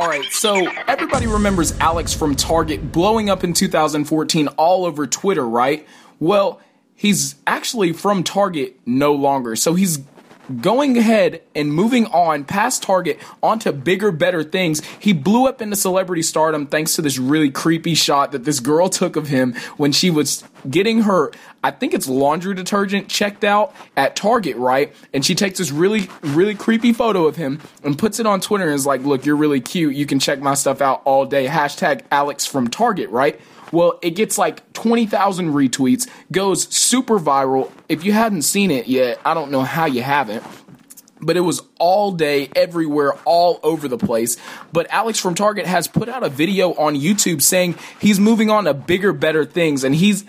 All right, so everybody remembers Alex from Target blowing up in 2014 all over Twitter, right? Well, he's actually from Target no longer. So he's going ahead and moving on past Target onto bigger, better things. He blew up into celebrity stardom thanks to this really creepy shot that this girl took of him when she was getting her, I think it's laundry detergent checked out at Target, right? And she takes this really, really creepy photo of him and puts it on Twitter and is like, look, you're really cute. You can check my stuff out all day. Hashtag Alex from Target, right? Well, it gets like 20,000 retweets, goes super viral. If you hadn't seen it yet, I don't know how you haven't but it was all day, everywhere, all over the place. But Alex from Target has put out a video on YouTube saying he's moving on to bigger, better things, and he's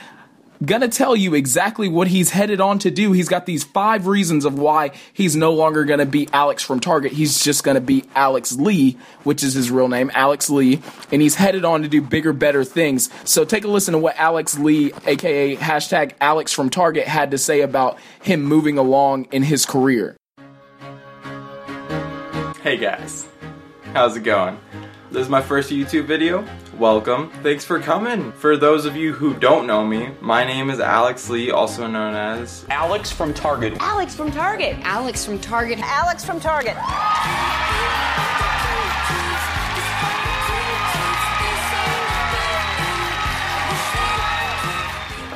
gonna tell you exactly what he's headed on to do. He's got these five reasons of why he's no longer gonna be Alex from Target. He's just gonna be Alex Lee, which is his real name, Alex Lee, and he's headed on to do bigger, better things. So take a listen to what Alex Lee, aka hashtag Alex from Target, had to say about him moving along in his career. Hey guys, how's it going? This is my first YouTube video. Welcome. Thanks for coming. For those of you who don't know me, my name is Alex Lee, also known as Alex from Target. Alex from Target. Alex from Target. Alex from Target.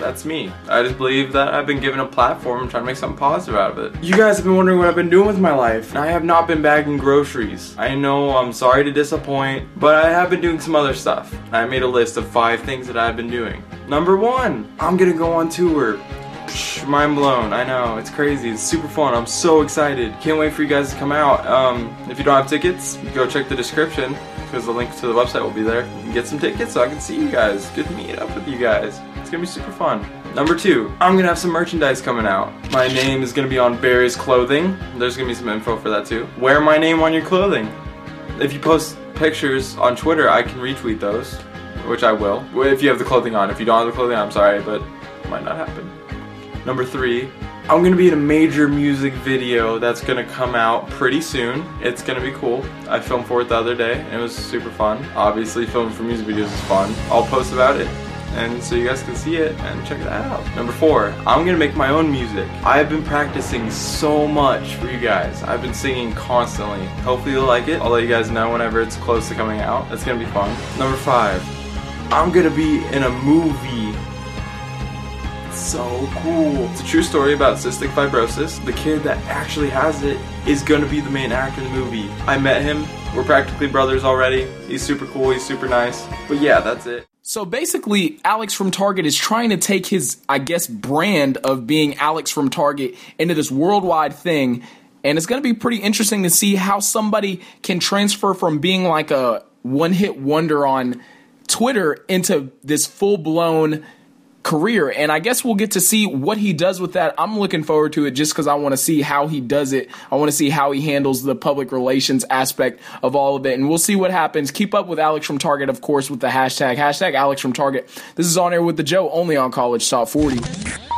That's me. I just believe that I've been given a platform trying to make something positive out of it. You guys have been wondering what I've been doing with my life. I have not been bagging groceries. I know I'm sorry to disappoint, but I have been doing some other stuff. I made a list of five things that I've been doing. Number one, I'm gonna go on tour. Mind blown. I know it's crazy. It's super fun. I'm so excited. Can't wait for you guys to come out. Um, if you don't have tickets, go check the description because the link to the website will be there. Get some tickets so I can see you guys. Get to meet up with you guys. Gonna be super fun. Number two, I'm gonna have some merchandise coming out. My name is gonna be on Barry's clothing. There's gonna be some info for that too. Wear my name on your clothing. If you post pictures on Twitter, I can retweet those, which I will. If you have the clothing on. If you don't have the clothing, I'm sorry, but might not happen. Number three, I'm gonna be in a major music video that's gonna come out pretty soon. It's gonna be cool. I filmed for it the other day and it was super fun. Obviously, filming for music videos is fun. I'll post about it and so you guys can see it and check that out. Number four, I'm gonna make my own music. I've been practicing so much for you guys. I've been singing constantly. Hopefully you'll like it. I'll let you guys know whenever it's close to coming out. It's gonna be fun. Number five, I'm gonna be in a movie so cool. It's a true story about cystic fibrosis. The kid that actually has it is gonna be the main actor in the movie. I met him. We're practically brothers already. He's super cool. He's super nice. But yeah, that's it. So basically, Alex from Target is trying to take his, I guess, brand of being Alex from Target into this worldwide thing. And it's going to be pretty interesting to see how somebody can transfer from being like a one hit wonder on Twitter into this full blown career. And I guess we'll get to see what he does with that. I'm looking forward to it just because I want to see how he does it. I want to see how he handles the public relations aspect of all of it. And we'll see what happens. Keep up with Alex from Target, of course, with the hashtag, hashtag Alex from Target. This is On Air with the Joe, only on College Top 40.